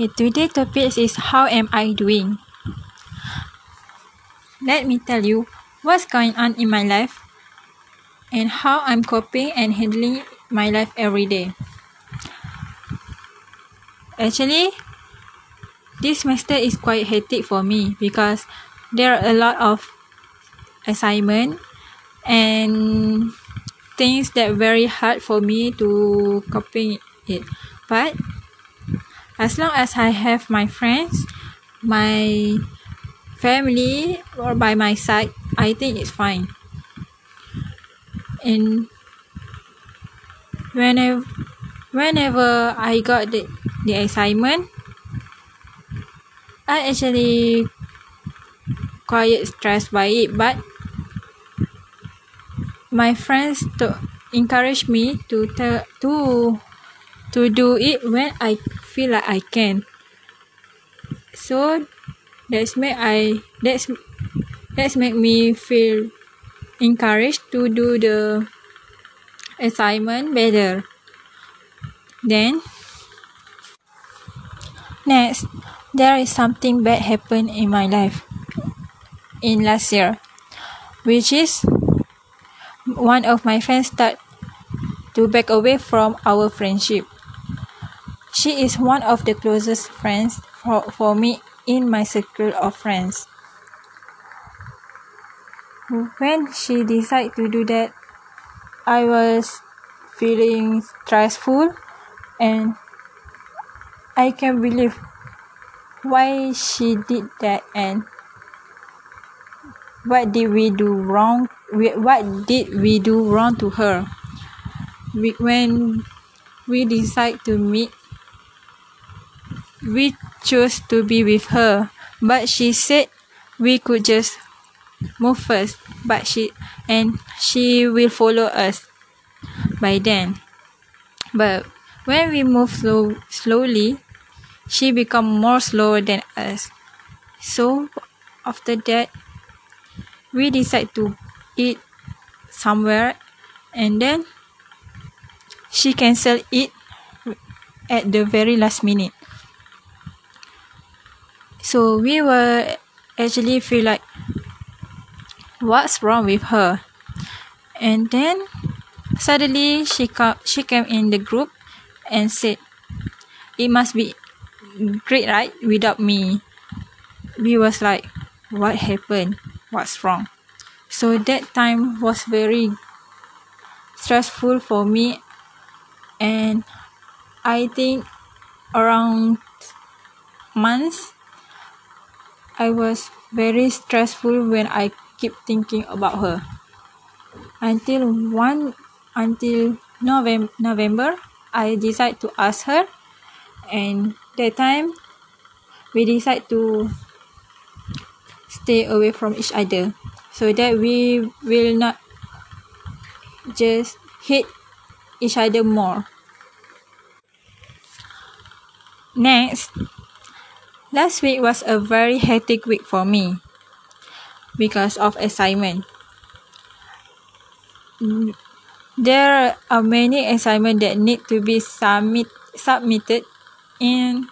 Okay, today topic is how am I doing? Let me tell you what's going on in my life and how I'm coping and handling my life every day. Actually, this semester is quite hectic for me because there are a lot of assignment and things that very hard for me to coping it. But as long as I have my friends, my family or by my side, I think it's fine. And whenever whenever I got the, the assignment, I actually quite stressed by it, but my friends to encourage me to tell to to do it when I feel like I can. So that's make I that's that's make me feel encouraged to do the assignment better. Then next there is something bad happen in my life in last year which is one of my friends start to back away from our friendship she is one of the closest friends for, for me in my circle of friends. When she decided to do that, I was feeling stressful and I can't believe why she did that and what did we do wrong what did we do wrong to her we, when we decide to meet we chose to be with her, but she said we could just move first, but she and she will follow us by then. But when we move slow, slowly, she become more slower than us. So after that, we decide to eat somewhere, and then she cancel it at the very last minute so we were actually feel like what's wrong with her? And then suddenly she come she came in the group and said it must be great right? Without me. We was like what happened? What's wrong? So that time was very stressful for me and i think around months I was very stressful when I keep thinking about her. Until one until November November I decide to ask her and that time we decide to stay away from each other so that we will not just hate each other more. Next, Last week was a very hectic week for me because of assignment. There are many assignments that need to be submit, submitted in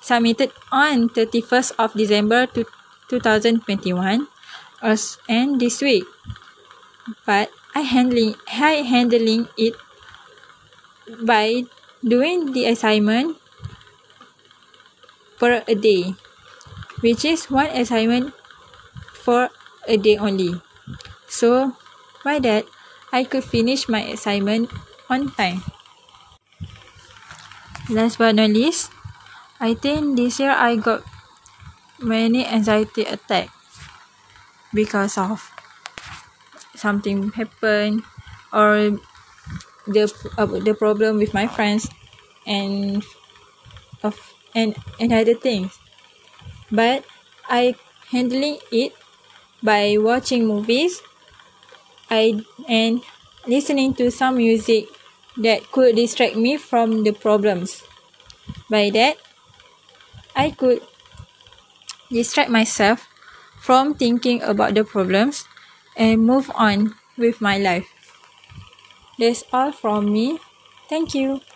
submitted on 31st of December to 2021 and this week. But I handling I handling it by doing the assignment per a day, which is one assignment for a day only. So, by that, I could finish my assignment on time. Last but not least, I think this year I got many anxiety attack because of something happened or the uh, the problem with my friends and of and and other things. But I handling it by watching movies I and listening to some music that could distract me from the problems. By that I could distract myself from thinking about the problems and move on with my life. That's all from me. Thank you